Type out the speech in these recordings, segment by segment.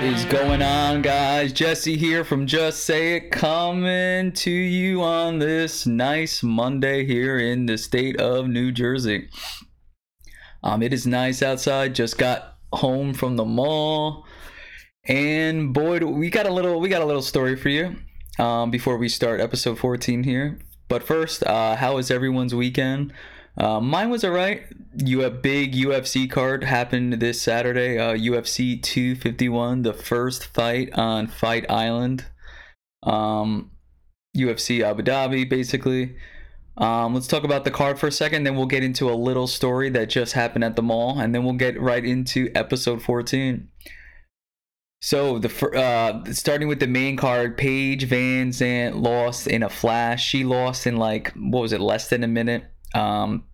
What is going on, guys? Jesse here from Jess Say It, coming to you on this nice Monday here in the state of New Jersey. Um, it is nice outside. Just got home from the mall, and boy, we got a little we got a little story for you. Um, before we start episode 14 here, but first, uh, everyone's weekend? Uh, mine was alright. You a big UFC card happened this Saturday. Uh, UFC 251, the first fight on Fight Island. Um, UFC Abu Dhabi, basically. Um, let's talk about the card for a second, then we'll get into a little story that just happened at the mall, and then we'll get right into episode 14. So the uh, starting with the main card, Paige VanZant lost in a flash. She lost in like what was it, less than a minute. Um,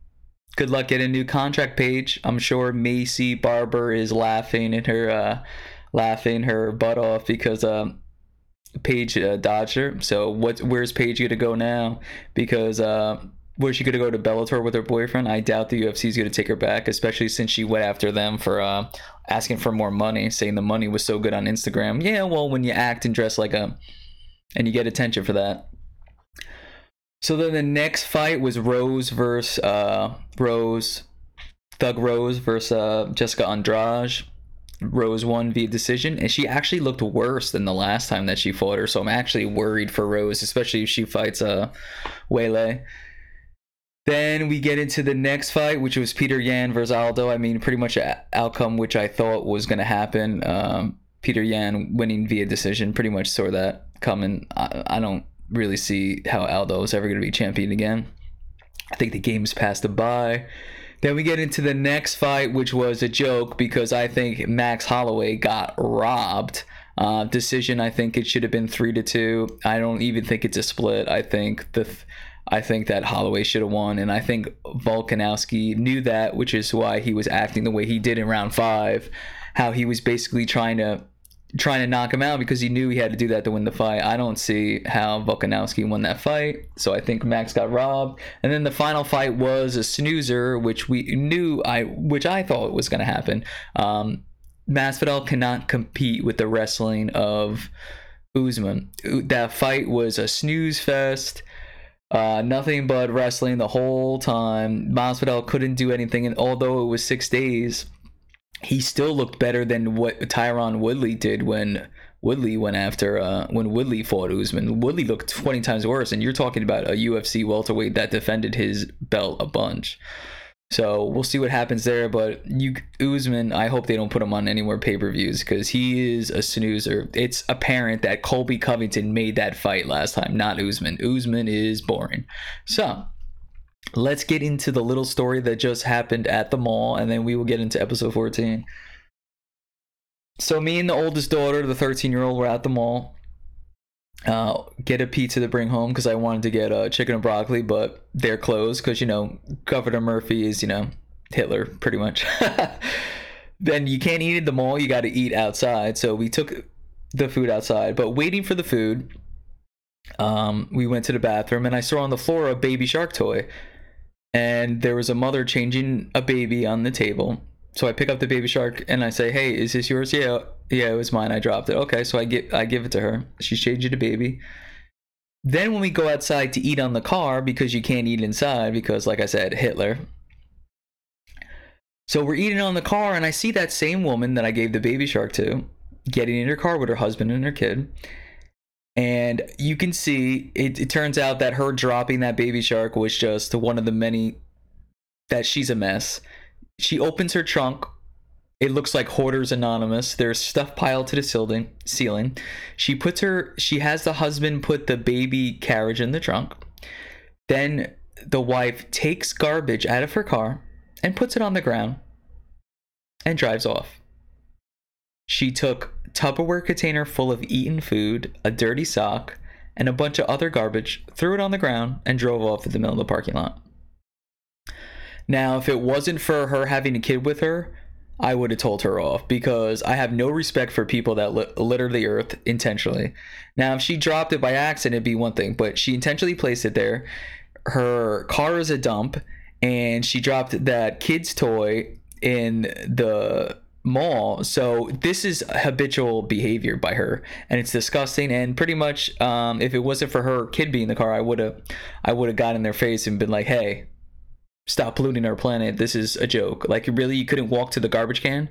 good luck getting a new contract, Paige. I'm sure Maycee Barber is laughing in her uh, laughing her butt off because uh, Paige uh, dodged her. So what? Where's Paige gonna go now? Because uh, where's she gonna go to Bellator with her boyfriend? I doubt the UFC is gonna take her back, especially since she went after them for uh, asking for more money, saying the money was so good on Instagram. Yeah, well, when you act and dress like a, and you get attention for that. So then the next fight was Rose versus uh, Rose, Thug Rose versus uh, Jessica Andrade. Rose won via decision, and she actually looked worse than the last time that she fought her. So I'm actually worried for Rose, especially if she fights uh, Weili. Then we get into the next fight, which was Petr Yan versus Aldo. I mean, pretty much an outcome which I thought was going to happen. Um, Petr Yan winning via decision, pretty much saw that coming. I, I don't really see how Aldo is ever going to be champion again. I think the game's passed him by. Then we get into the next fight, which was a joke because I think Max Holloway got robbed. Uh, decision, I think it should have been three to two. I don't even think it's a split. I think the, I think that Holloway should have won, and I think Volkanovski knew that, which is why he was acting the way he did in round five. How he was basically trying to trying to knock him out because he knew he had to do that to win the fight. I don't see how Volkanovski won that fight, so I think Max got robbed. And then the final fight was a snoozer, which we knew I, which I thought was going to happen. Um, Masvidal cannot compete with the wrestling of Usman. That fight was a snooze fest. Uh, nothing but wrestling the whole time. Masvidal couldn't do anything, and although it was six days, he still looked better than what Tyron Woodley did when Woodley went after uh, when Woodley fought Usman. Woodley looked 20 times worse, and you're talking about a UFC welterweight that defended his belt a bunch. So we'll see what happens there. But you Usman, I hope they don't put him on any more pay per views because he is a snoozer. It's apparent that Colby Covington made that fight last time, not Usman. Usman is boring. So let's get into the little story that just happened at the mall and then we will get into episode 14 so me and the oldest daughter the 13 year old were at the mall. Uh, get a pizza to bring home because i wanted to get uh, chicken and broccoli but they're closed because you know governor murphy is you know hitler pretty much. Then you can't eat at the mall you got to eat outside. So we took the food outside but waiting for the food um, we went to the bathroom and i saw on the floor a baby shark toy and there was a mother changing a baby on the table. So I pick up the baby shark and I say, "Hey, is this yours?" Yeah, yeah, it was mine. I dropped it. Okay, so I get I give it to her. She's changing the baby. Then when we go outside to eat on the car because you can't eat inside because, like I said, Hitler. So we're eating on the car and I see that same woman that I gave the baby shark to getting in her car with her husband and her kid and you can see it, it, turns out that her dropping that baby shark was just one of the many that she's a mess. She opens her trunk. It looks like hoarders anonymous. There's stuff piled to the ceiling ceiling. She puts her she has the husband put the baby carriage in the trunk. Then the wife takes garbage out of her car and puts it on the ground and drives off she took Tupperware container full of eaten food, a dirty sock, and a bunch of other garbage, threw it on the ground, and drove off in the middle of the parking lot. Now, if it wasn't for her having a kid with her, I would have told her off because I have no respect for people that litter the earth intentionally. Now, if she dropped it by accident, it'd be one thing, but she intentionally placed it there. Her car is a dump, and she dropped that kid's toy in the mall. So this is habitual behavior by her, and it's disgusting. And pretty much, um, if it wasn't for her kid being in the car, I would have, I would have got in their face and been like, "Hey, stop polluting our planet. This is a joke. Like, really, you couldn't walk to the garbage can.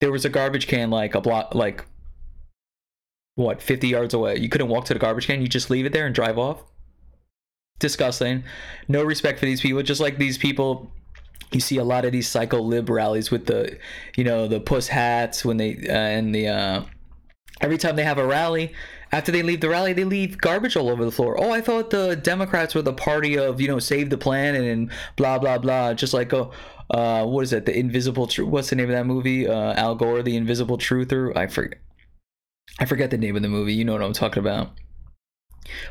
There was a garbage can like a block, like what, 50 yards away. You couldn't walk to the garbage can. You just leave it there and drive off. Disgusting. No respect for these people. Just like these people you see a lot of these psycho lib rallies with the you know the puss hats when they uh, and the uh, every time they have a rally after they leave the rally they leave garbage all over the floor. Oh i thought the democrats were the party of you know save the planet and blah blah blah just like oh uh, what is it the invisible truth what's the name of that movie? Uh, al gore the invisible truther? I forget i forget the name of the movie you know what i'm talking about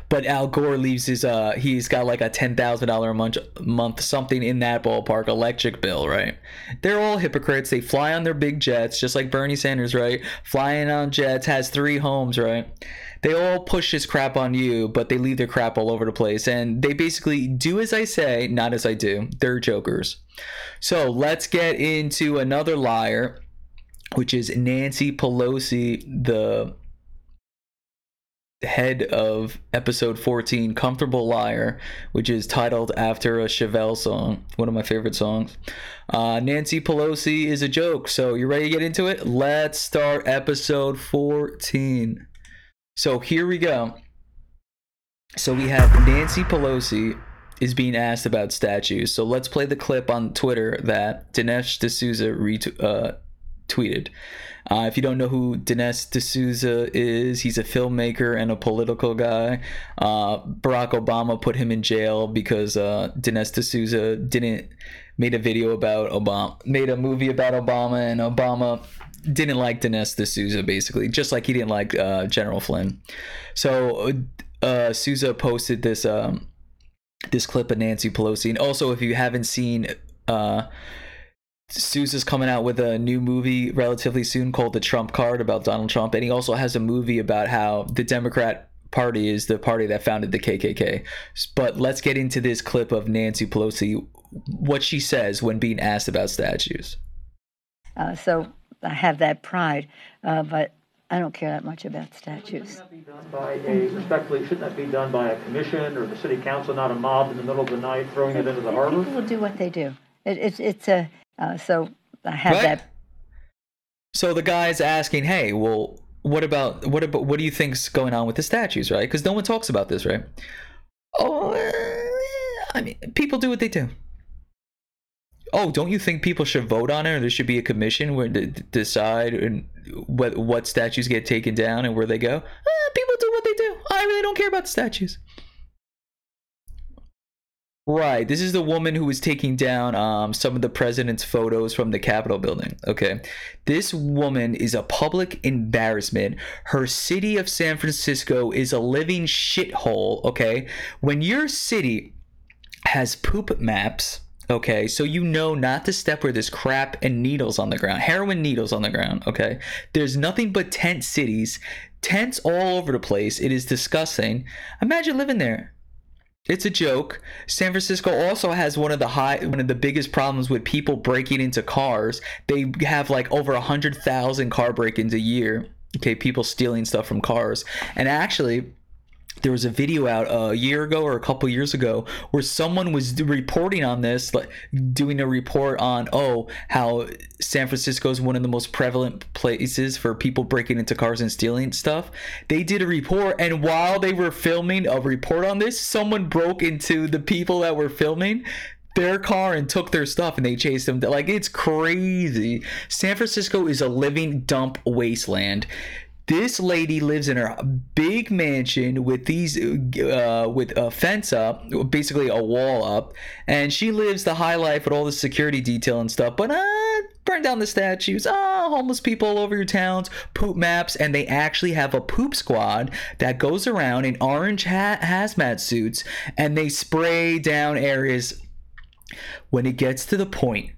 but Al Gore leaves his uh he's got like a ten thousand dollar a month month something in that ballpark electric bill, right? They're all hypocrites. They fly on their big jets, just like Bernie Sanders, right? Flying on jets, has three homes, right? They all push this crap on you, but they leave their crap all over the place. And they basically do as I say, not as I do. They're jokers. So let's get into another liar, which is Nancy Pelosi, the head of episode 14 comfortable liar which is titled after a chevelle song one of my favorite songs. Uh, nancy pelosi is a joke so you ready to get into it? Let's start episode 14 so here we go. So we have nancy pelosi is being asked about statues. So let's play the clip on twitter that dinesh d'souza ret- uh, uh, if you don't know who Dinesh D'Souza is, he's a filmmaker and a political guy. Uh, Barack Obama put him in jail because uh, Dinesh D'Souza didn't made a video about Obama, made a movie about Obama, and Obama didn't like Dinesh D'Souza basically, just like he didn't like uh, General Flynn. So uh, Souza posted this um, this clip of Nancy Pelosi, and also if you haven't seen. Uh, Souza's coming out with a new movie relatively soon called The Trump Card about Donald Trump, and he also has a movie about how the Democrat Party is the party that founded the KKK. But let's get into this clip of Nancy Pelosi, what she says when being asked about statues. Uh, so I have that pride, uh, but I don't care that much about statues. Shouldn't that be done by a, respectfully, shouldn't that be done by a commission or the city council, not a mob in the middle of the night throwing it into the harbor? People will do what they do. It, it, it's a uh, so I have Right. that. So the guy's asking, "Hey, well, what about what about what do you think's going on with the statues, right? Because no one talks about this, right? Oh, eh, I mean, people do what they do. Oh, don't you think people should vote on it, or there should be a commission where to decide and what what statues get taken down and where they go? Eh, people do what they do. I really don't care about the statues. Right. This is the woman who was taking down um, some of the president's photos from the Capitol building. Okay. This woman is a public embarrassment. Her city of San Francisco is a living shithole. Okay. When your city has poop maps, okay, so you know not to step where there's crap and needles on the ground, heroin needles on the ground, okay? There's nothing but tent cities, tents all over the place. It is disgusting. Imagine living there. It's a joke. San Francisco also has one of the high, one of the biggest problems with people breaking into cars. They have like over a hundred thousand car break-ins a year. Okay, people stealing stuff from cars, and actually, there was a video out uh, a year ago or a couple years ago where someone was reporting on this like doing a report on oh how san francisco is one of the most prevalent places for people breaking into cars and stealing stuff. They did a report and while they were filming a report on this someone broke into the people that were filming their car and took their stuff and they chased them like it's crazy. San francisco is a living dump wasteland this lady lives in her big mansion with these uh, with a fence up basically a wall up and she lives the high life with all the security detail and stuff. But uh burn down the statues. Ah homeless people all over your towns poop maps and they actually have a poop squad that goes around in orange ha- hazmat suits and they spray down areas. When it gets to the point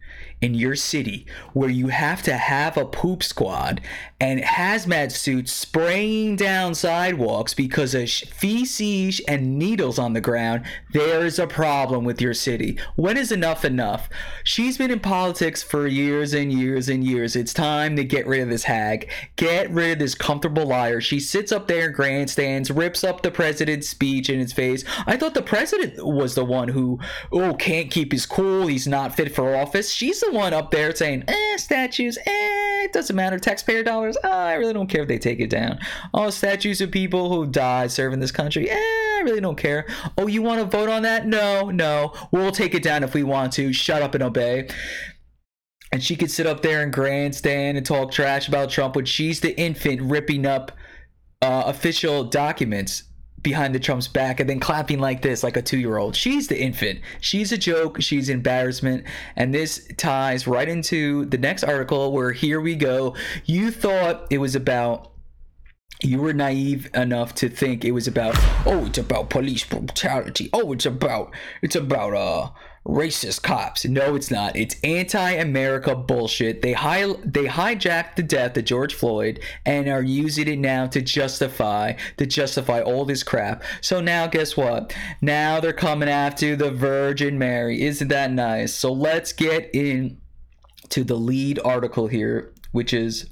in your city where you have to have a poop squad and hazmat suits spraying down sidewalks because of feces and needles on the ground, there's a problem with your city. When is enough enough? She's been in politics for years and years and years. It's time to get rid of this hag. Get rid of this comfortable liar. She sits up there in grandstands, rips up the president's speech in his face. I thought the president was the one who, oh, can't keep his cool. He's not fit for office. She's the one up there saying, eh, statues, eh, it doesn't matter. Taxpayer dollars, oh, I really don't care if they take it down. Oh, statues of people who died serving this country, eh, I really don't care. Oh, you want to vote on that? No, no. We'll take it down if we want to. Shut up and obey and she could sit up there and grandstand and talk trash about Trump when she's the infant ripping up uh, official documents behind the Trump's back and then clapping like this, like a two year old. She's the infant. She's a joke. She's embarrassment. And this ties right into the next article where here we go. You thought it was about you were naive enough to think it was about oh it's about police brutality oh it's about it's about uh racist cops. No it's not. It's anti-america bullshit. They hi- they hijacked the death of george floyd and are using it now to justify to justify all this crap. So now guess what? Now they're coming after the virgin mary. Isn't that nice? So let's get in to the lead article here which is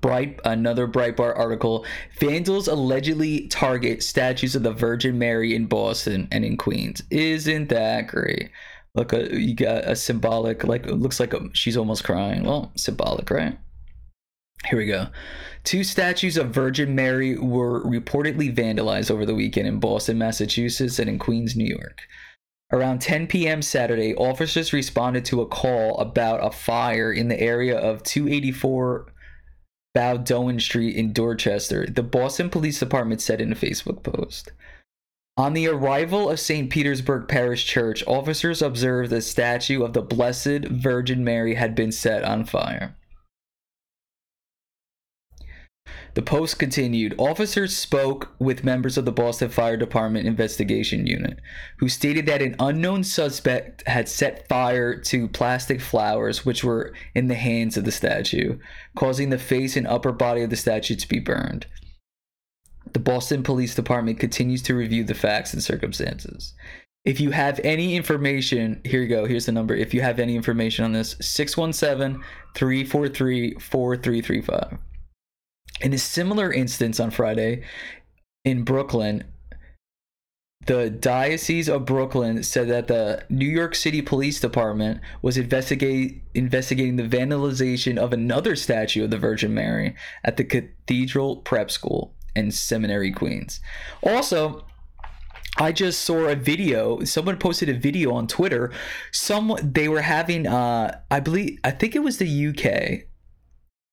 Bright another Breitbart article. Vandals allegedly target statues of the Virgin Mary in Boston and in Queens. Isn't that great? Look, uh, you got a symbolic, like it looks like a, she's almost crying. Well, symbolic, right? Here we go. Two statues of Virgin Mary were reportedly vandalized over the weekend in Boston, Massachusetts, and in Queens, New York. Around 10 p.m. Saturday, officers responded to a call about a fire in the area of 284 Bowdoin Street in Dorchester, the Boston Police Department said in a Facebook post. On the arrival of St. Petersburg Parish Church, officers observed the statue of the Blessed Virgin Mary had been set on fire. The post continued Officers spoke with members of the Boston Fire Department Investigation Unit, who stated that an unknown suspect had set fire to plastic flowers which were in the hands of the statue, causing the face and upper body of the statue to be burned. The Boston Police Department continues to review the facts and circumstances. If you have any information, here you go. Here's the number. If you have any information on this, 617 343 4335. In a similar instance on Friday in Brooklyn, the Diocese of Brooklyn said that the New York City Police Department was investigate, investigating the vandalization of another statue of the Virgin Mary at the Cathedral Prep School in Seminary, Queens. Also, I just saw a video. Someone posted a video on Twitter. Some they were having, uh, I believe, I think it was the UK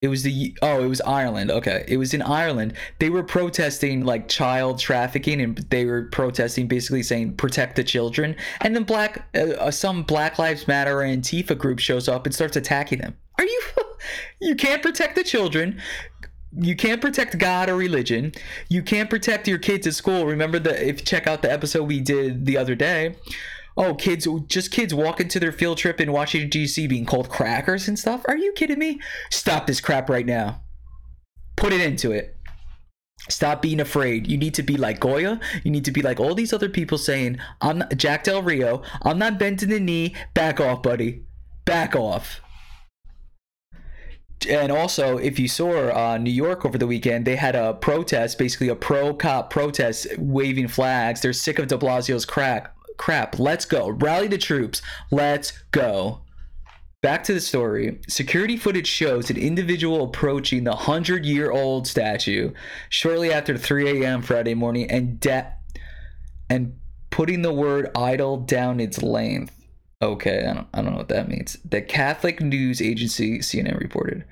it was the oh, it was Ireland. Okay, it was in Ireland. They were protesting like child trafficking, and they were protesting basically saying protect the children. And then black, uh, uh some Black Lives Matter or Antifa group shows up and starts attacking them. Are you? you can't protect the children you can't protect God or religion. You can't protect your kids at school. Remember the if check out the episode we did the other day oh, kids, just kids walking to their field trip in Washington, D.C. being called crackers and stuff. Are you kidding me? Stop this crap right now. Put it into it. Stop being afraid. You need to be like Goya. You need to be like all these other people saying, I'm not, Jack Del Rio. I'm not bending the knee. Back off, buddy. Back off. And also, if you saw uh, New York over the weekend, they had a protest, basically a pro cop protest, waving flags. They're sick of de Blasio's crack crap, let's go. Rally the troops. Let's go. Back to the story. Security footage shows an individual approaching the 100 year old statue shortly after 3 a.m. Friday morning and, de- and putting the word idol down its length. Okay, I don't, I don't know what that means. The Catholic news agency CNN reported.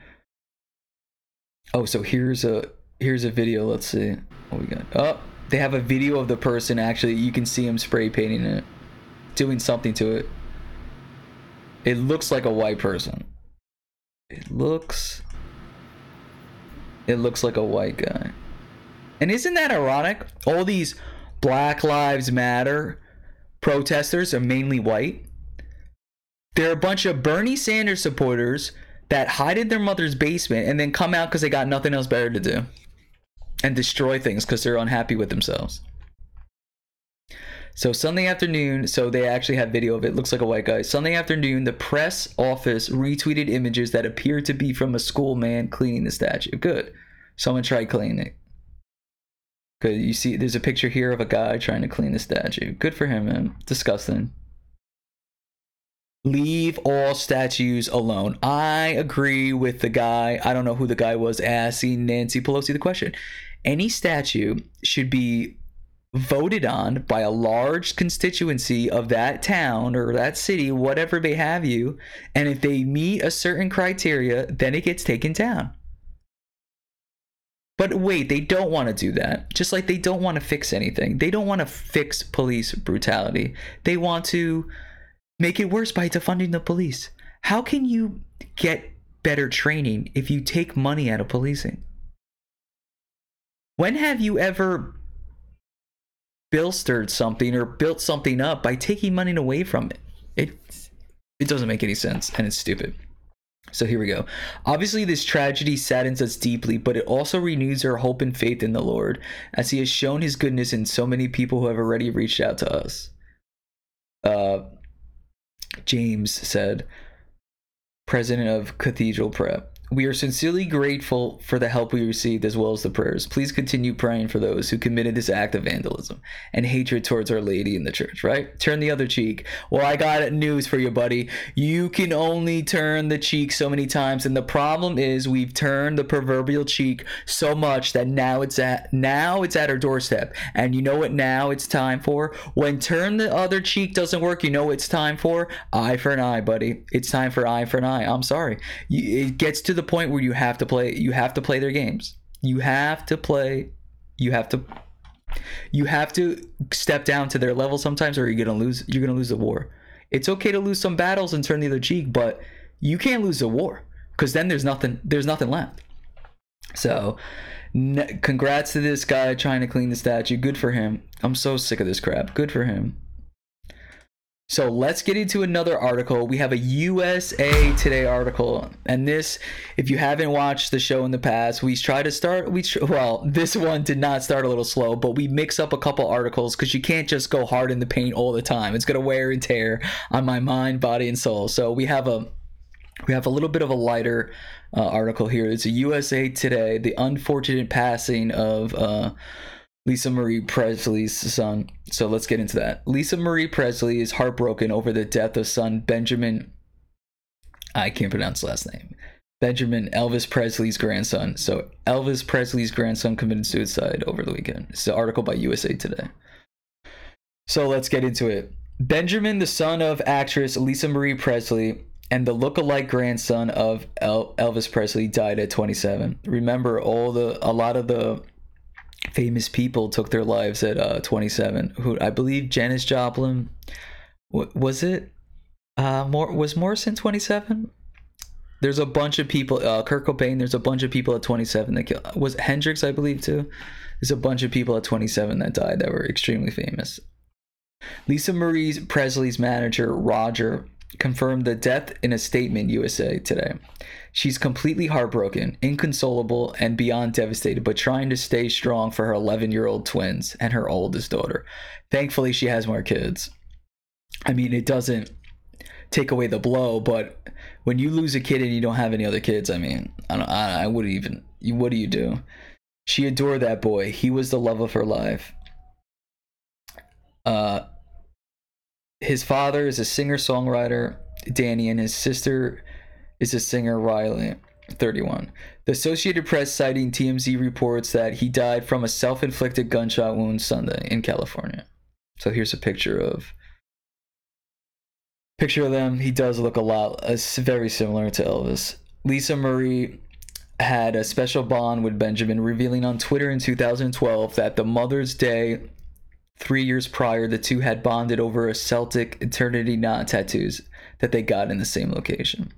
Oh, so here's a here's a video. Let's see what we got. Oh, they have a video of the person actually you can see him spray painting it doing something to it. It looks like a white person. It looks it looks like a white guy. And isn't that ironic? All these black lives matter protesters are mainly white. They're a bunch of Bernie Sanders supporters that hide in their mother's basement and then come out because they got nothing else better to do and destroy things because they're unhappy with themselves. So Sunday afternoon, so they actually have video of it. Looks like a white guy. Sunday afternoon, the press office retweeted images that appear to be from a school man cleaning the statue. Good. Someone tried cleaning it. Good. You see, there's a picture here of a guy trying to clean the statue. Good for him, man. Disgusting. Leave all statues alone. I agree with the guy. I don't know who the guy was asking Nancy Pelosi the question. Any statue should be voted on by a large constituency of that town or that city, whatever they have you. And if they meet a certain criteria, then it gets taken down. But wait, they don't want to do that. Just like they don't want to fix anything. They don't want to fix police brutality. They want to make it worse by defunding the police. How can you get better training if you take money out of policing? When have you ever bolstered something or built something up by taking money away from it? It it doesn't make any sense and it's stupid. So here we go. Obviously, this tragedy saddens us deeply, but it also renews our hope and faith in the Lord, as He has shown His goodness in so many people who have already reached out to us. Uh, James said, president of Cathedral Prep. We are sincerely grateful for the help we received as well as the prayers. Please continue praying for those who committed this act of vandalism and hatred towards Our Lady in the church, right? Turn the other cheek. Well, I got news for you, buddy. You can only turn the cheek so many times, and the problem is we've turned the proverbial cheek so much that now it's at now it's at our doorstep. And you know what now it's time for? When turn the other cheek doesn't work, you know what it's time for? Eye for an eye, buddy. It's time for eye for an eye. I'm sorry. It gets to the point where you have to play you have to play their games. You have to play you have to you have to step down to their level sometimes or you're going to lose you're going to lose the war. It's okay to lose some battles and turn the other cheek, but you can't lose the war cuz then there's nothing there's nothing left. So, congrats to this guy trying to clean the statue. Good for him. I'm so sick of this crap. Good for him. So let's get into another article. We have a USA Today article, and this, if you haven't watched the show in the past, we try to start. We tr- well, this one did not start a little slow, but we mix up a couple articles because you can't just go hard in the paint all the time. It's gonna wear and tear on my mind, body, and soul. So we have a we have a little bit of a lighter uh, article here. It's a USA Today, the unfortunate passing of. Uh, Lisa Marie Presley's son. So let's get into that. Lisa Marie Presley is heartbroken over the death of son Benjamin. I can't pronounce last name. Benjamin Elvis Presley's grandson. So Elvis Presley's grandson committed suicide over the weekend. It's an article by USA Today. So let's get into it. Benjamin, the son of actress Lisa Marie Presley, and the look-alike grandson of El- Elvis Presley died at 27. Remember, all the a lot of the famous people took their lives at uh, 27. Who I believe Janis Joplin was it? Uh, more was Morrison 27? There's a bunch of people. Uh, Kurt Cobain. There's a bunch of people at 27 that killed. Was Hendrix, I believe, too. There's a bunch of people at 27 that died that were extremely famous. Lisa Marie Presley's manager Roger confirmed the death in a statement USA Today. She's completely heartbroken, inconsolable, and beyond devastated, but trying to stay strong for her 11 year old twins and her oldest daughter. Thankfully, she has more kids. I mean, it doesn't take away the blow, but when you lose a kid and you don't have any other kids, I mean, I, don't, I, I wouldn't even. What do you do? She adored that boy. He was the love of her life. Uh, his father is a singer songwriter, Danny, and his sister is a singer, Riley. 31. The Associated Press citing TMZ reports that he died from a self inflicted gunshot wound Sunday in California. So here's a picture of picture of them. He does look a lot uh, very similar to Elvis. Lisa Marie had a special bond with Benjamin, revealing on Twitter in 2012 that the Mother's Day three years prior, the two had bonded over a Celtic eternity knot tattoos that they got in the same location.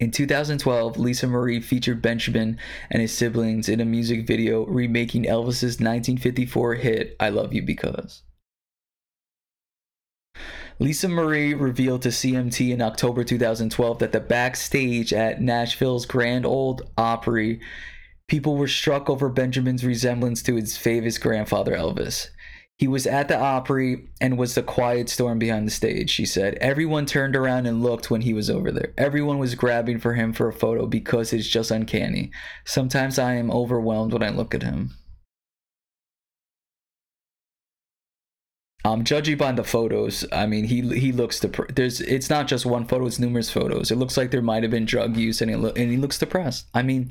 In 2012, Lisa Marie featured Benjamin and his siblings in a music video remaking Elvis's 1954 hit I Love You Because. Lisa Marie revealed to CMT in October 2012 that the backstage at Nashville's Grand Ole Opry, people were struck over Benjamin's resemblance to his famous grandfather Elvis. He was at the Opry and was the quiet storm behind the stage, she said. Everyone turned around and looked when he was over there. Everyone was grabbing for him for a photo because it's just uncanny. Sometimes I am overwhelmed when I look at him. Um, judging by the photos, I mean, he he looks dep- there's it's not just one photo; it's numerous photos. It looks like there might have been drug use, and he lo- and he looks depressed. I mean,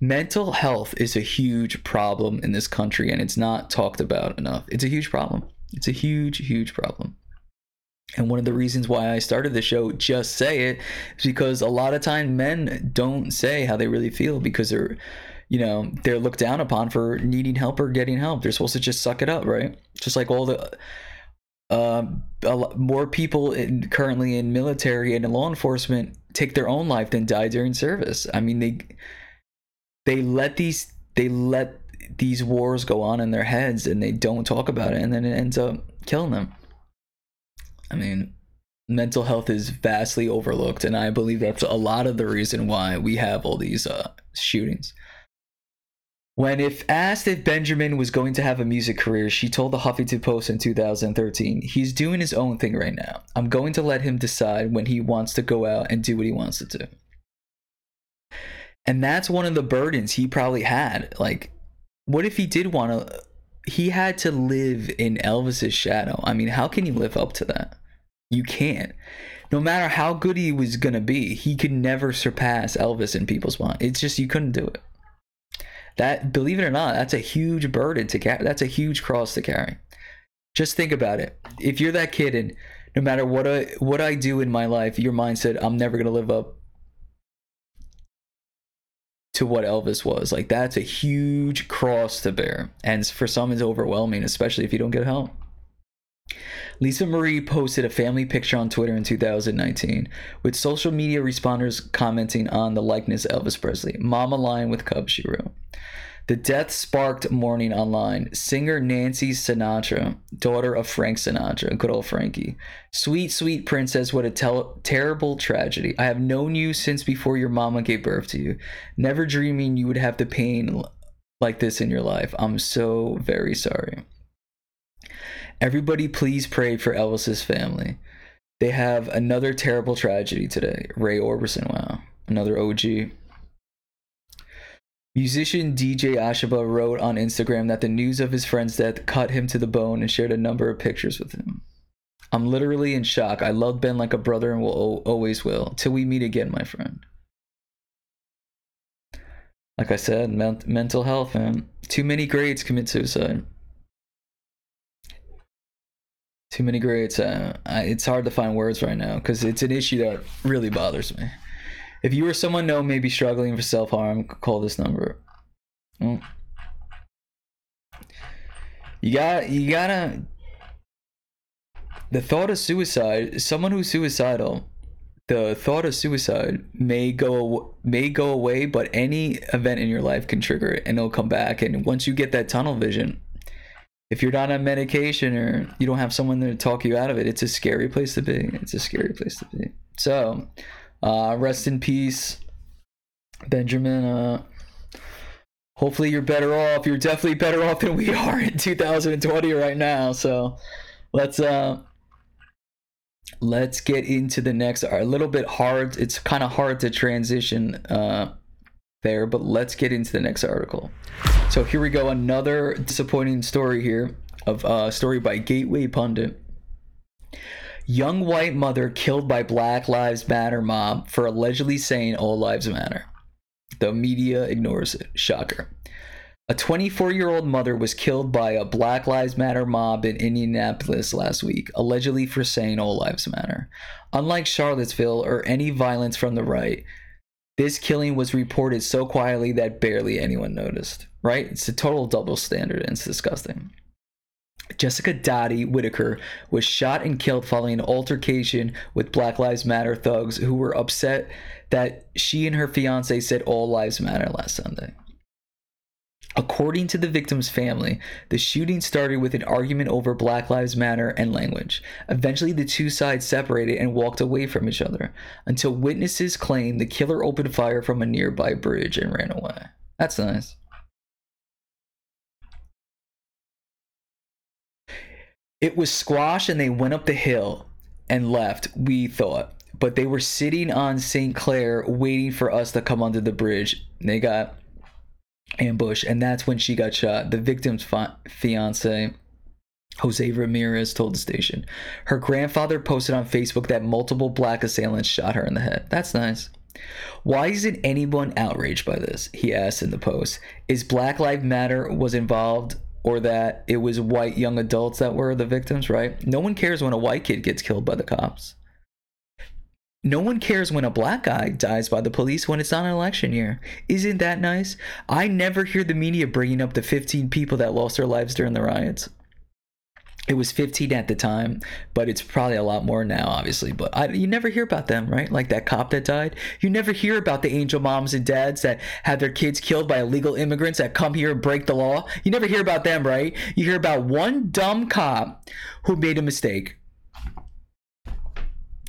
mental health is a huge problem in this country, and it's not talked about enough. It's a huge problem. It's a huge, huge problem. And one of the reasons why I started the show, just say it, is because a lot of time men don't say how they really feel because they're, you know, they're looked down upon for needing help or getting help. They're supposed to just suck it up, right? Just like all the a lot more people in, currently in military and in law enforcement take their own life than die during service. I mean, they they let these they let these wars go on in their heads and they don't talk about it, and then it ends up killing them. I mean, mental health is vastly overlooked, and I believe that's a lot of the reason why we have all these uh, shootings. When, if asked if Benjamin was going to have a music career, she told the Huffington Post in 2013, He's doing his own thing right now. I'm going to let him decide when he wants to go out and do what he wants to do. And that's one of the burdens he probably had. Like, what if he did want to? He had to live in Elvis's shadow. I mean, how can you live up to that? You can't. No matter how good he was going to be, he could never surpass Elvis in people's mind. It's just, you couldn't do it that believe it or not that's a huge burden to carry that's a huge cross to carry. Just think about it. If you're that kid and no matter what i what i do in my life your mindset i'm never going to live up to what elvis was like that's a huge cross to bear. And for some it's overwhelming especially if you don't get help Lisa Marie posted a family picture on Twitter in 2019, with social media responders commenting on the likeness of Elvis Presley. Mama lying with cub, she wrote. The death sparked mourning online. Singer Nancy Sinatra, daughter of Frank Sinatra, good old Frankie. Sweet, sweet princess, what a tel- terrible tragedy. I have known you since before your mama gave birth to you. Never dreaming you would have the pain like this in your life. I'm so very sorry. Everybody, please pray for Elvis's family. They have another terrible tragedy today. Ray Orbison, wow, another OG. Musician DJ Ashba wrote on Instagram that the news of his friend's death cut him to the bone and shared a number of pictures with him. I'm literally in shock. I love Ben like a brother and will always will. Till we meet again, my friend. Like I said, men- mental health, man. Too many grades commit suicide. Too many grades. Uh, I, it's hard to find words right now because it's an issue that really bothers me. If you or someone know may be struggling for self harm, call this number. Mm. You got you gotta the thought of suicide, someone who's suicidal, the thought of suicide may go may go away, but any event in your life can trigger it and it'll come back. And once you get that tunnel vision, if you're not on medication or you don't have someone to talk you out of it, it's a scary place to be. It's a scary place to be. So, uh, rest in peace, Benjamin. Uh, hopefully, you're better off. You're definitely better off than we are in 2020 right now. So, let's uh, let's get into the next. A little bit hard. It's kind of hard to transition uh, there, but let's get into the next article. So here we go. Another disappointing story here of a uh, story by Gateway Pundit. Young white mother killed by Black Lives Matter mob for allegedly saying all lives matter. The media ignores it. Shocker. A 24 year old mother was killed by a Black Lives Matter mob in Indianapolis last week, allegedly for saying all lives matter. Unlike Charlottesville or any violence from the right, this killing was reported so quietly that barely anyone noticed, right? It's a total double standard and it's disgusting. Jessica Doty Whitaker was shot and killed following an altercation with Black Lives Matter thugs who were upset that she and her fiance said all lives matter last Sunday. According to the victim's family, the shooting started with an argument over Black Lives Matter and language. Eventually, the two sides separated and walked away from each other until witnesses claimed the killer opened fire from a nearby bridge and ran away. That's nice. It was squashed and they went up the hill and left, we thought. But they were sitting on St. Clair waiting for us to come under the bridge. They got ambushed, and that's when she got shot. The victim's fi- fiance, Jose Ramirez, told the station. Her grandfather posted on Facebook that multiple black assailants shot her in the head. That's nice. Why isn't anyone outraged by this? He asked in the post. Is Black Lives Matter was involved or that it was white young adults that were the victims, right? No one cares when a white kid gets killed by the cops. No one cares when a black guy dies by the police when it's not an election year. Isn't that nice? I never hear the media bringing up the 15 people that lost their lives during the riots. It was 15 at the time, but it's probably a lot more now, obviously. But I, you never hear about them, right? Like that cop that died. You never hear about the angel moms and dads that had their kids killed by illegal immigrants that come here and break the law. You never hear about them, right? You hear about one dumb cop who made a mistake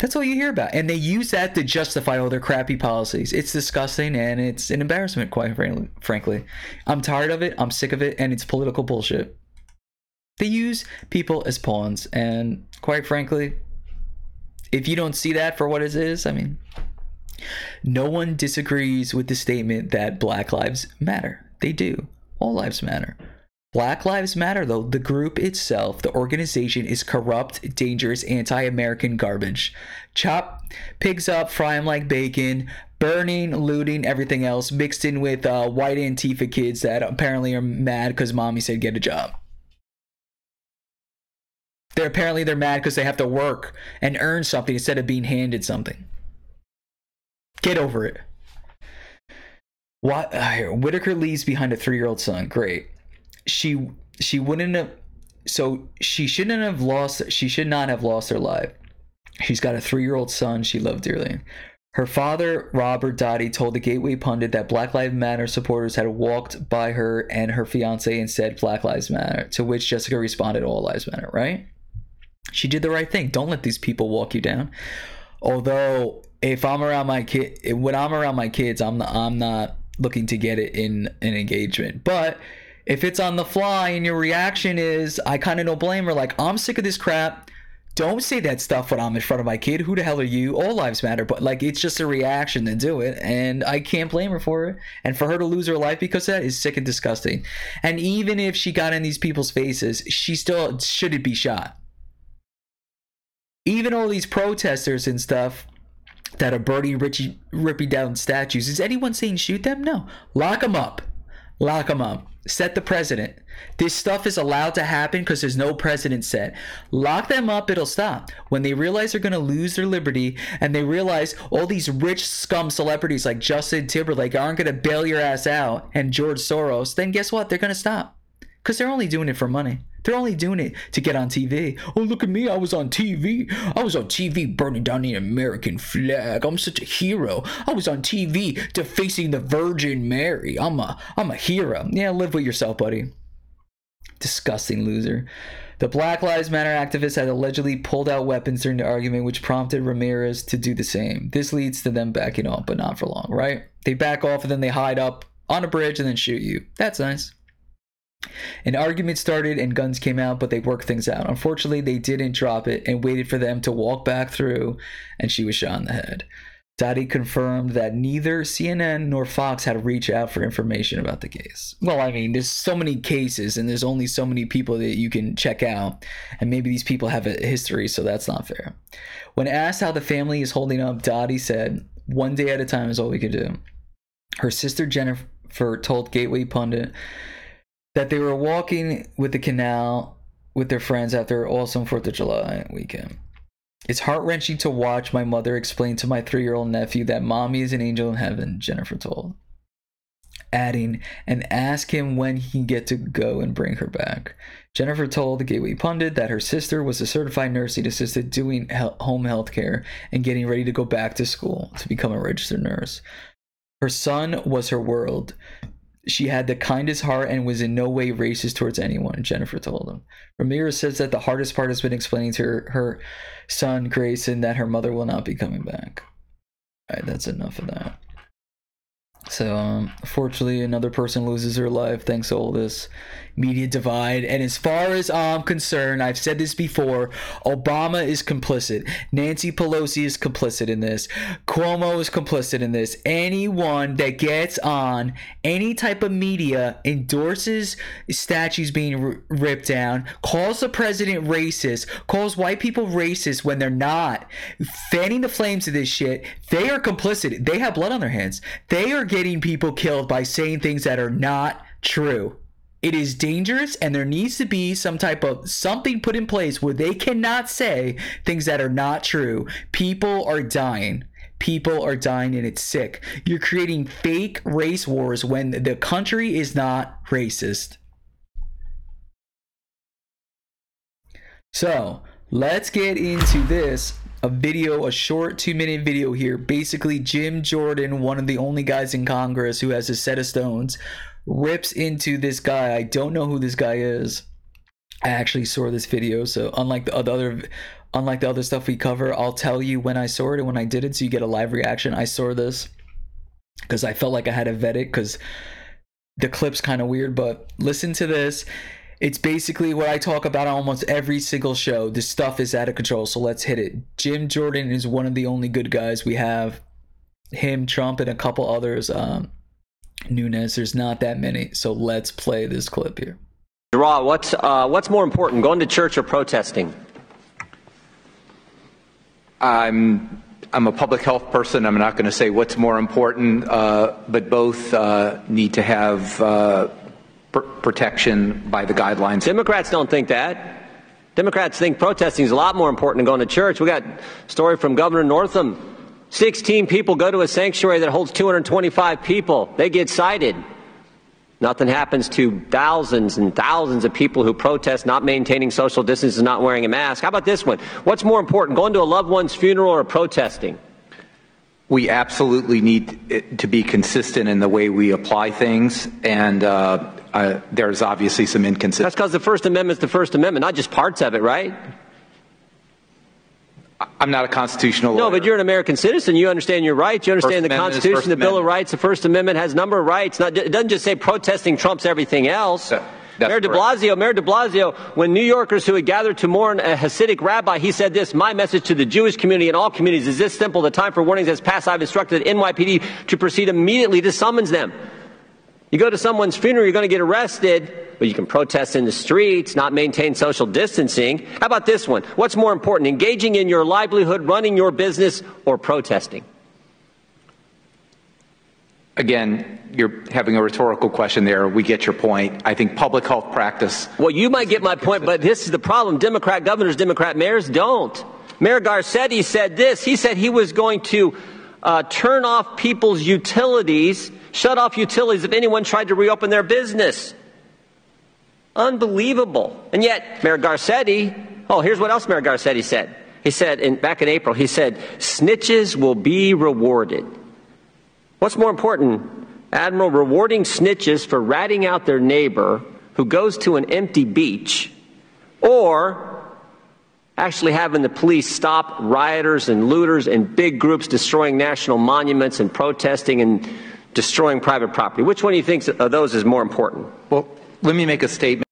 that's all you hear about. And they use that to justify all their crappy policies. It's disgusting and it's an embarrassment, quite frankly. I'm tired of it. I'm sick of it. And it's political bullshit. They use people as pawns. And quite frankly, if you don't see that for what it is, I mean, no one disagrees with the statement that Black Lives Matter. They do. All lives matter. Black Lives Matter, though, the group itself, the organization is corrupt, dangerous, anti American garbage. Chop pigs up, fry them like bacon, burning, looting, everything else, mixed in with uh, white Antifa kids that apparently are mad because mommy said get a job. They're apparently they're mad because they have to work and earn something instead of being handed something. Get over it. What? Uh, Whitaker leaves behind a three-year-old son. Great she she wouldn't have so she shouldn't have lost she should not have lost her life. She's got a three-year-old son she loved dearly. Her father robert doty told the gateway pundit that black lives matter supporters had walked by her and her fiance and said black lives matter to which jessica responded all lives matter right? She did the right thing. Don't let these people walk you down. Although if i'm around my kid when i'm around my kids i'm not, i'm not looking to get it in an engagement. But if it's on the fly and your reaction is, I kind of don't blame her, like, I'm sick of this crap. Don't say that stuff when I'm in front of my kid. Who the hell are you? All lives matter, but like it's just a reaction to do it, and I can't blame her for it. And for her to lose her life because of that is sick and disgusting. And even if she got in these people's faces, she still shouldn't be shot. Even all these protesters and stuff that are burning Richie ripping down statues, is anyone saying shoot them? No, lock them up, lock them up set the president. This stuff is allowed to happen because there's no precedent set. Lock them up, it'll stop. When they realize they're going to lose their liberty and they realize all these rich scum celebrities like Justin Timberlake aren't going to bail your ass out and George Soros, then guess what? They're going to stop because they're only doing it for money. They're only doing it to get on TV. Oh, look at me. I was on TV. I was on TV burning down the American flag. I'm such a hero. I was on TV defacing the Virgin Mary. I'm a I'm a hero. Yeah, live with yourself, buddy. Disgusting loser. The Black Lives Matter activists had allegedly pulled out weapons during the argument, which prompted Ramirez to do the same. This leads to them backing off, but not for long, right? They back off and then they hide up on a bridge and then shoot you. That's nice. An argument started and guns came out, but they worked things out. Unfortunately, they didn't drop it and waited for them to walk back through, and she was shot in the head. Doty confirmed that neither CNN nor Fox had reached out for information about the case. Well, I mean, there's so many cases and there's only so many people that you can check out, and maybe these people have a history, so that's not fair. When asked how the family is holding up, Doty said, One day at a time is all we can do. Her sister Jennifer told Gateway Pundit that they were walking with the canal with their friends after awesome 4th of July weekend. It's heart wrenching to watch my mother explain to my three year old nephew that mommy is an angel in heaven, Jennifer told. Adding, and ask him when he get to go and bring her back. Jennifer told the Gateway Pundit that her sister was a certified nursing assistant doing home health care and getting ready to go back to school to become a registered nurse. Her son was her world. She had the kindest heart and was in no way racist towards anyone, Jennifer told him. Ramirez says that the hardest part has been explaining to her, her son, Grayson, that her mother will not be coming back. All right, that's enough of that. So, um, fortunately, another person loses her life thanks to all this media divide. And as far as I'm concerned, I've said this before Obama is complicit. Nancy Pelosi is complicit in this. Cuomo is complicit in this. Anyone that gets on any type of media, endorses statues being r- ripped down, calls the president racist, calls white people racist when they're not, fanning the flames of this shit, they are complicit. They have blood on their hands. They are getting people killed by saying things that are not true. It is dangerous, and there needs to be some type of something put in place where they cannot say things that are not true. People are dying. People are dying, and it's sick. You're creating fake race wars when the country is not racist. So let's get into this. A video, a short two minute video here. Basically, Jim Jordan, one of the only guys in Congress who has a set of stones, rips into this guy. I don't know who this guy is. I actually saw this video, so unlike the other unlike the other stuff we cover, I'll tell you when I saw it and when I did it so you get a live reaction. I saw this because I felt like I had to vet it because the clip's kind of weird, but listen to this. It's basically what I talk about on almost every single show. This stuff is out of control, so let's hit it. Jim Jordan is one of the only good guys we have. Him, Trump, and a couple others. Um, Nunes, there's not that many. So let's play this clip here. Draw, what's, uh, what's more important, going to church or protesting? I'm I'm a public health person. I'm not going to say what's more important, uh, but both uh, need to have uh, pr- protection by the guidelines. Democrats don't think that. Democrats think protesting is a lot more important than going to church. We got a story from Governor Northam. 16 people go to a sanctuary that holds 225 people. They get cited. Nothing happens to thousands and thousands of people who protest not maintaining social distance and not wearing a mask. How about this one? What's more important, going to a loved one's funeral or protesting? We absolutely need to be consistent in the way we apply things, and uh, uh, there's obviously some inconsistency. That's because the First Amendment's the First Amendment, not just parts of it, right? I'm not a constitutional No, but you're an American citizen. You understand your rights. You understand First the Amendment is Constitution, First the Bill of Amendment. Rights. The First Amendment has a number of rights. Not, it doesn't just say protesting trumps everything else. That- that's Mayor de correct. Blasio, Mayor de Blasio, when New Yorkers who had gathered to mourn a Hasidic rabbi, he said this, my message to the Jewish community and all communities is this simple. The time for warnings has passed. I've instructed NYPD to proceed immediately to summons them. You go to someone's funeral, you're going to get arrested, but you can protest in the streets, not maintain social distancing. How about this one? What's more important, engaging in your livelihood, running your business, or protesting? Again, you're having a rhetorical question there. We get your point. I think public health practice. Well, you might get my point, but this is the problem. Democrat governors, Democrat mayors don't. Mayor Garcetti said this. He said he was going to uh, turn off people's utilities, shut off utilities if anyone tried to reopen their business. Unbelievable. And yet, Mayor Garcetti, oh, here's what else Mayor Garcetti said. He said, in, back in April, he said, snitches will be rewarded. What's more important, Admiral, rewarding snitches for ratting out their neighbor who goes to an empty beach, or actually having the police stop rioters and looters and big groups destroying national monuments and protesting and destroying private property? Which one do you think of those is more important? Well, let me make a statement.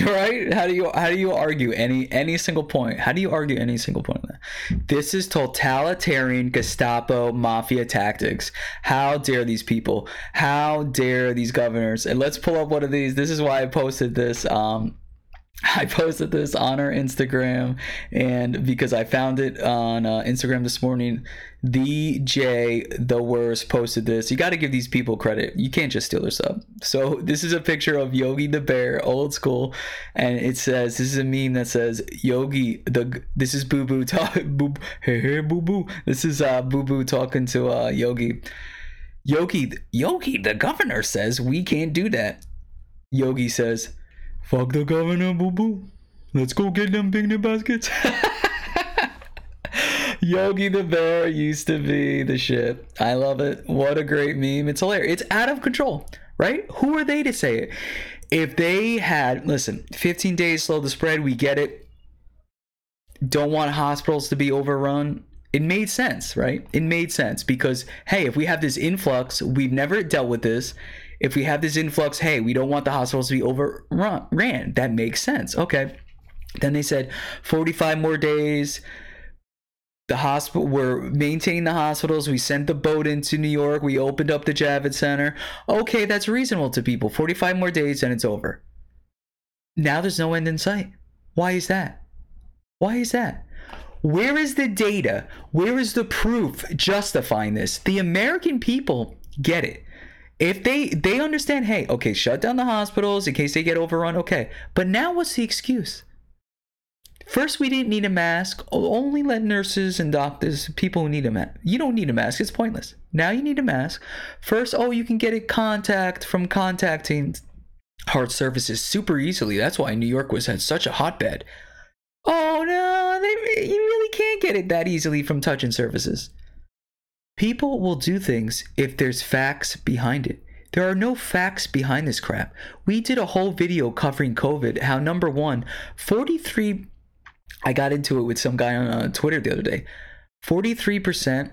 right. How do you how do you argue any any single point? How do you argue any single point of that? This is totalitarian gestapo mafia tactics. How dare these people? How dare these governors? And let's pull up one of these. This is why i posted this um I posted this on our Instagram, and because I found it on uh, Instagram this morning, the J the worst posted this. You got to give these people credit. You can't just steal their stuff. So this is a picture of Yogi the bear, old school, and it says this is a meme that says Yogi the. This is Boo Boo talk. Boo hey hey Boo Boo. This is uh Boo Boo talking to uh Yogi. Yogi Yogi the governor says we can't do that. Yogi says. Fuck the governor, boo boo. Let's go get them picnic baskets. Yogi the Bear used to be the shit. I love it. What a great meme. It's hilarious. It's out of control. right? Who are they to say it? If they had, listen, 15 days slow the spread, we get it. Don't want hospitals to be overrun. It made sense, right? It made sense because, hey, if we have this influx, we've never dealt with this. If we have this influx, hey, we don't want the hospitals to be overrun. Ran. That makes sense. Okay. Then they said 45 more days. The hospital we're maintaining the hospitals. We sent the boat into new york. We opened up the javits center. Okay that's reasonable to people. 45 more days and it's over. Now there's no end in sight. Why is that? Why is that? Where is the data? Where is the proof justifying this? The american people get it if they they understand hey okay shut down the hospitals in case they get overrun okay but now what's the excuse First, we didn't need a mask. Only let nurses and doctors, people who need a mask. You don't need a mask. It's pointless. Now you need a mask. First, oh, you can get a contact from contacting hard surfaces super easily. That's why New York was had such a hotbed. Oh no, they, you really can't get it that easily from touching surfaces. People will do things if there's facts behind it. There are no facts behind this crap. We did a whole video covering COVID, how number one, 43 I got into it with some guy on uh, Twitter the other day. 43%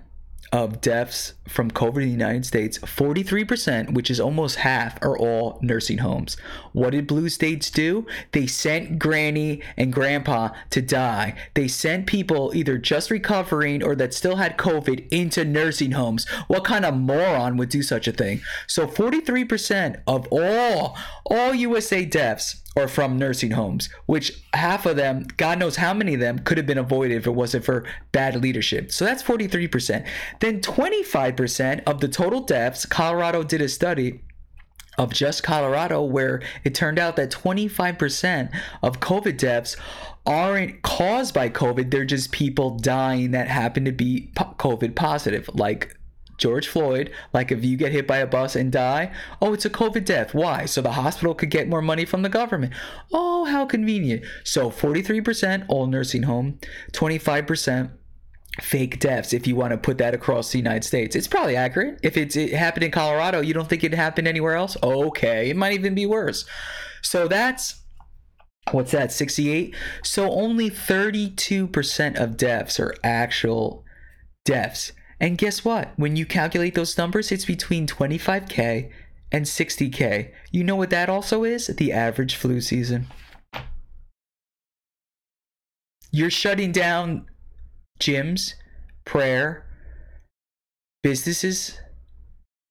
of deaths from COVID in the United States, 43%, which is almost half, are all nursing homes. What did blue states do? They sent granny and grandpa to die. They sent people either just recovering or that still had COVID into nursing homes. What kind of moron would do such a thing? So 43% of all all USA deaths or from nursing homes, which half of them, God knows how many of them, could have been avoided if it wasn't for bad leadership. So that's 43%. Then 25% of the total deaths, Colorado did a study of just Colorado where it turned out that 25% of COVID deaths aren't caused by COVID. They're just people dying that happen to be COVID positive, like George Floyd, like if you get hit by a bus and die, oh, it's a COVID death. Why? So the hospital could get more money from the government. Oh, how convenient. So 43% all nursing home, 25% fake deaths if you want to put that across the United States. It's probably accurate. If it's it happened in Colorado, you don't think it happened anywhere else? Okay, it might even be worse. So that's what's that 68 so only 32% of deaths are actual deaths and guess what? When you calculate those numbers, it's between 25K and 60K. You know what that also is? The average flu season. You're shutting down gyms, prayer, businesses,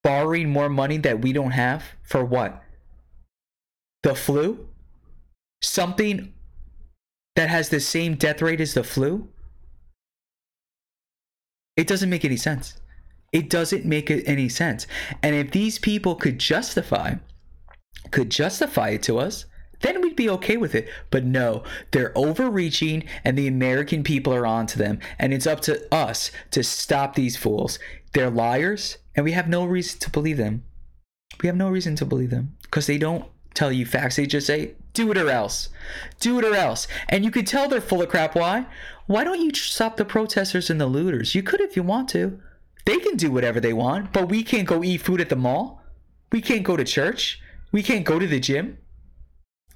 borrowing more money that we don't have for what? The flu? Something that has the same death rate as the flu? It doesn't make any sense. It doesn't make any sense. And if these people could justify could justify it to us, then we'd be okay with it. But no, they're overreaching and the American people are onto them. And it's up to us to stop these fools. They're liars and we have no reason to believe them. We have no reason to believe them because they don't tell you facts. They just say, do it or else. Do it or else. And you could tell they're full of crap. Why? Why don't you stop the protesters and the looters? You could if you want to. They can do whatever they want, but we can't go eat food at the mall. We can't go to church. We can't go to the gym.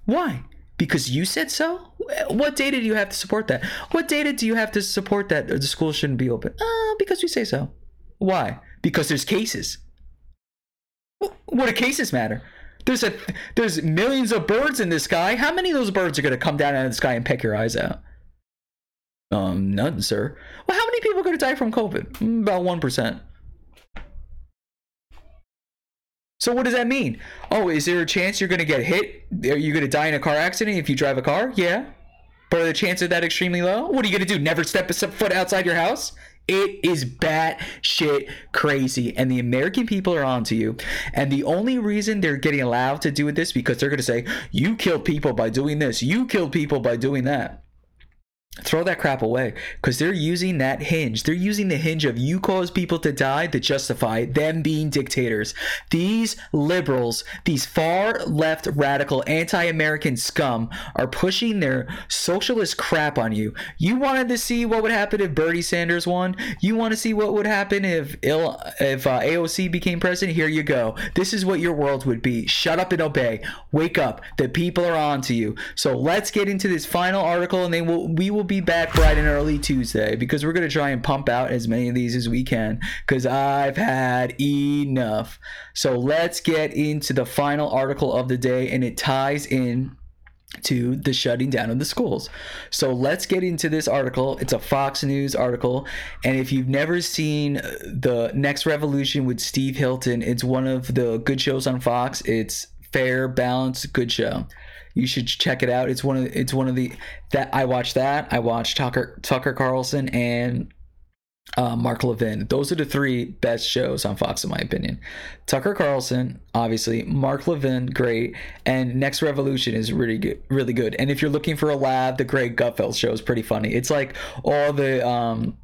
Why? Because you said so? What data do you have to support that? What data do you have to support that the school shouldn't be open? Uh, because we say so. Why? Because there's cases. What do cases matter? There's a there's millions of birds in the sky. How many of those birds are going to come down out of the sky and peck your eyes out? Um, none, sir. Well, how many people are going to die from COVID? Mm, about one percent. So what does that mean? Oh, is there a chance you're going to get hit? Are you going to die in a car accident if you drive a car? Yeah. But are the chances of that extremely low? What are you going to do? Never step a foot outside your house? It is bat shit crazy, and the American people are onto you. And the only reason they're getting allowed to do this because they're going to say you killed people by doing this, you killed people by doing that. Throw that crap away because they're using that hinge. They're using the hinge of you cause people to die to justify them being dictators. These liberals, these far left radical anti American scum are pushing their socialist crap on you. You wanted to see what would happen if Bernie Sanders won? You want to see what would happen if, if uh, AOC became president? Here you go. This is what your world would be. Shut up and obey. Wake up. The people are on to you. So let's get into this final article and then we'll, we will be back bright and early Tuesday because we're going to try and pump out as many of these as we can because I've had enough. So let's get into the final article of the day and it ties in to the shutting down of the schools. So let's get into this article. It's a Fox News article. And if you've never seen uh, The Next Revolution with Steve Hilton, it's one of the good shows on Fox. It's fair, balanced, good show. You should check it out. It's one of it's one of the that I watched that. I watched Tucker Tucker Carlson and uh, Mark Levin. Those are the three best shows on Fox, in my opinion. Tucker Carlson, obviously, Mark Levin, great, and Next Revolution is really good, really good. And if you're looking for a laugh, the Greg Gutfeld show is pretty funny. It's like all the um,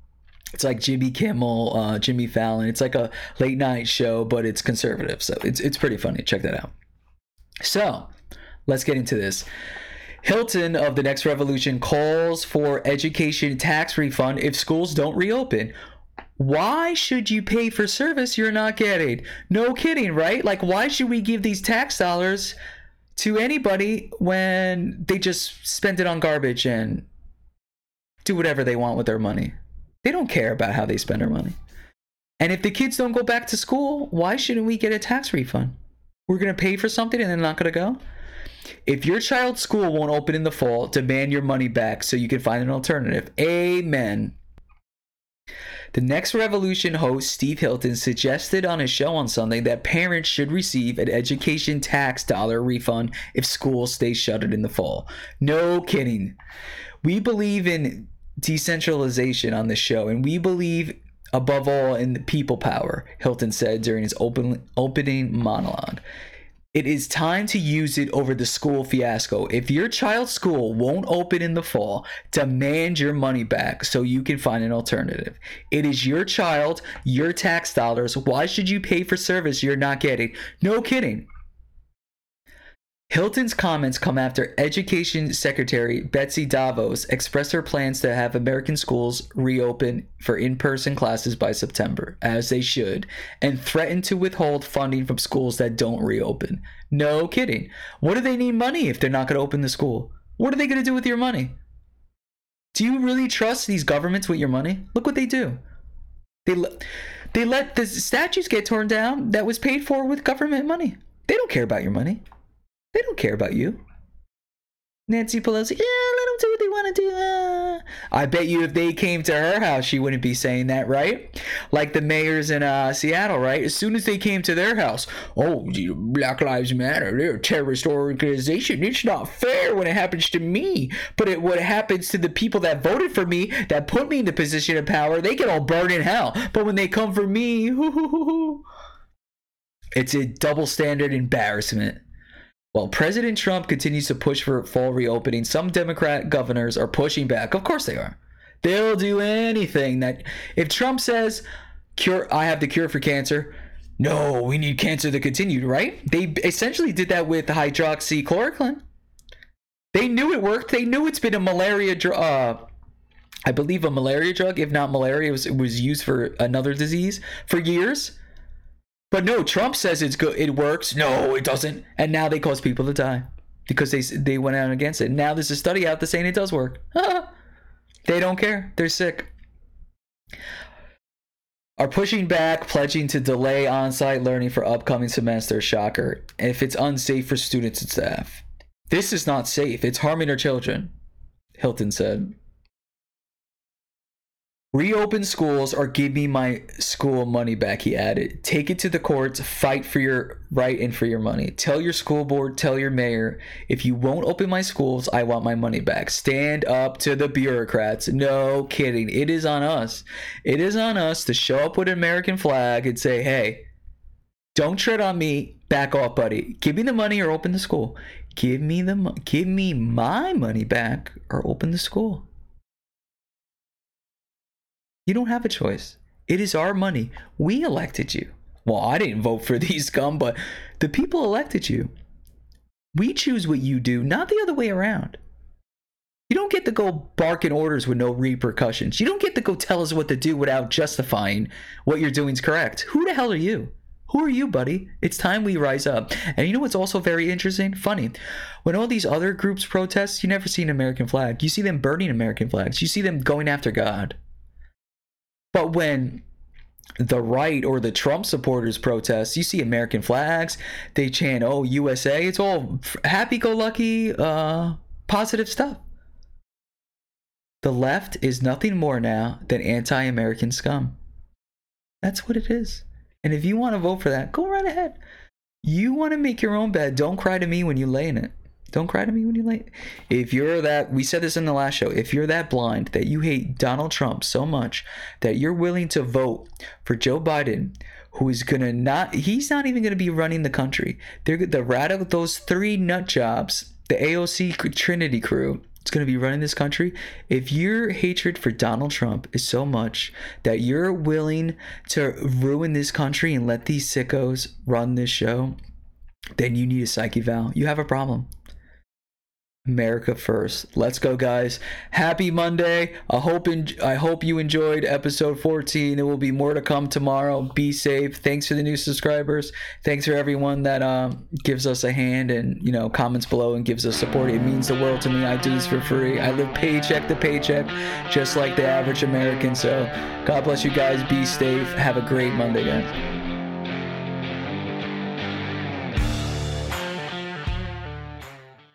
it's like Jimmy Kimmel, uh, Jimmy Fallon. It's like a late night show, but it's conservative, so it's it's pretty funny. Check that out. So, let's get into this. Hilton of the Next Revolution calls for education tax refund if schools don't reopen. Why should you pay for service you're not getting? No kidding, right? Like, why should we give these tax dollars to anybody when they just spend it on garbage and do whatever they want with their money? They don't care about how they spend their money. And if the kids don't go back to school, why shouldn't we get a tax refund? We're going to pay for something and they're not going to go? If your child's school won't open in the fall, demand your money back so you can find an alternative. Amen. The Next Revolution host Steve Hilton suggested on his show on Sunday that parents should receive an education tax dollar refund if schools stay shuttered in the fall. No kidding. We believe in decentralization on the show, and we believe above all in the people power, Hilton said during his open, opening monologue. It is time to use it over the school fiasco. If your child's school won't open in the fall, demand your money back so you can find an alternative. It is your child, your tax dollars. Why should you pay for service you're not getting? No kidding. Hilton's comments come after Education Secretary Betsy DeVos expressed her plans to have American schools reopen for in person classes by September, as they should, and threatened to withhold funding from schools that don't reopen. No kidding. What do they need money if they're not going to open the school? What are they going to do with your money? Do you really trust these governments with your money? Look what they do. They, le- they let the statues get torn down that was paid for with government money. They don't care about your money. They don't care about you. Nancy Pelosi, yeah, let them do what they want to do. Uh. I bet you if they came to her house, she wouldn't be saying that, right? Like the mayors in uh, Seattle, right? As soon as they came to their house, oh, Black Lives Matter, they're a terrorist organization. It's not fair when it happens to me. But it, what happens to the people that voted for me, that put me in the position of power, they get all burned in hell. But when they come for me, it's a double standard embarrassment. While President Trump continues to push for full reopening, some Democrat governors are pushing back. Of course they are. They'll do anything that if Trump says, "Cure, I have the cure for cancer." No, we need cancer to continue, right? They essentially did that with hydroxychloroquine. They knew it worked. They knew it's been a malaria drug. Uh, I believe a malaria drug, if not malaria, was was used for another disease for years. But no, Trump says it's good. It works. No, it doesn't. And now they cause people to die because they they went out against it. Now there's a study out that's saying it does work. they don't care. They're sick. Are pushing back, pledging to delay on-site learning for upcoming semester. Shocker. If it's unsafe for students and staff, this is not safe. It's harming our children. Hilton said. Reopen schools or give me my school money back, he added. Take it to the courts, fight for your right and for your money. Tell your school board, tell your mayor, if you won't open my schools, I want my money back. Stand up to the bureaucrats. No kidding. It is on us. It is on us to show up with an American flag and say, hey, don't tread on me. Back off, buddy. Give me the money or open the school. Give me the give me my money back or open the school. You don't have a choice. It is our money. We elected you. Well, I didn't vote for these scum, but the people elected you. We choose what you do, not the other way around. You don't get to go barking orders with no repercussions. You don't get to go tell us what to do without justifying what you're doing is correct. Who the hell are you? Who are you, buddy? It's time we rise up. And you know what's also very interesting? Funny. When all these other groups protest, you never see an American flag. You see them burning American flags. You see them going after God. But when the right or the Trump supporters protest, you see American flags. They chant, "Oh, USA." It's all happy-go-lucky, uh, positive stuff. The left is nothing more now than anti-American scum. That's what it is. And if you want to vote for that, go right ahead. You want to make your own bed. Don't cry to me when you lay in it. Don't cry to me when you lay. If you're that, we said this in the last show. If you're that blind that you hate Donald Trump so much that you're willing to vote for Joe Biden, who is gonna not, he's not even gonna be running the country. They're the radical, those three nut jobs, the AOC Trinity crew It's going to be running this country, if your hatred for Donald Trump is so much that you're willing to ruin this country and let these sickos run this show, then you need a psyche val. You have a problem. America first. Let's go, guys. Happy Monday. I hope en- I hope you enjoyed episode 14. There will be more to come tomorrow. Be safe. Thanks for the new subscribers. Thanks for everyone that um, gives us a hand and you know comments below and gives us support. It means the world to me. I do this for free. I live paycheck to paycheck, just like the average American. So, God bless you guys. Be safe. Have a great Monday, guys.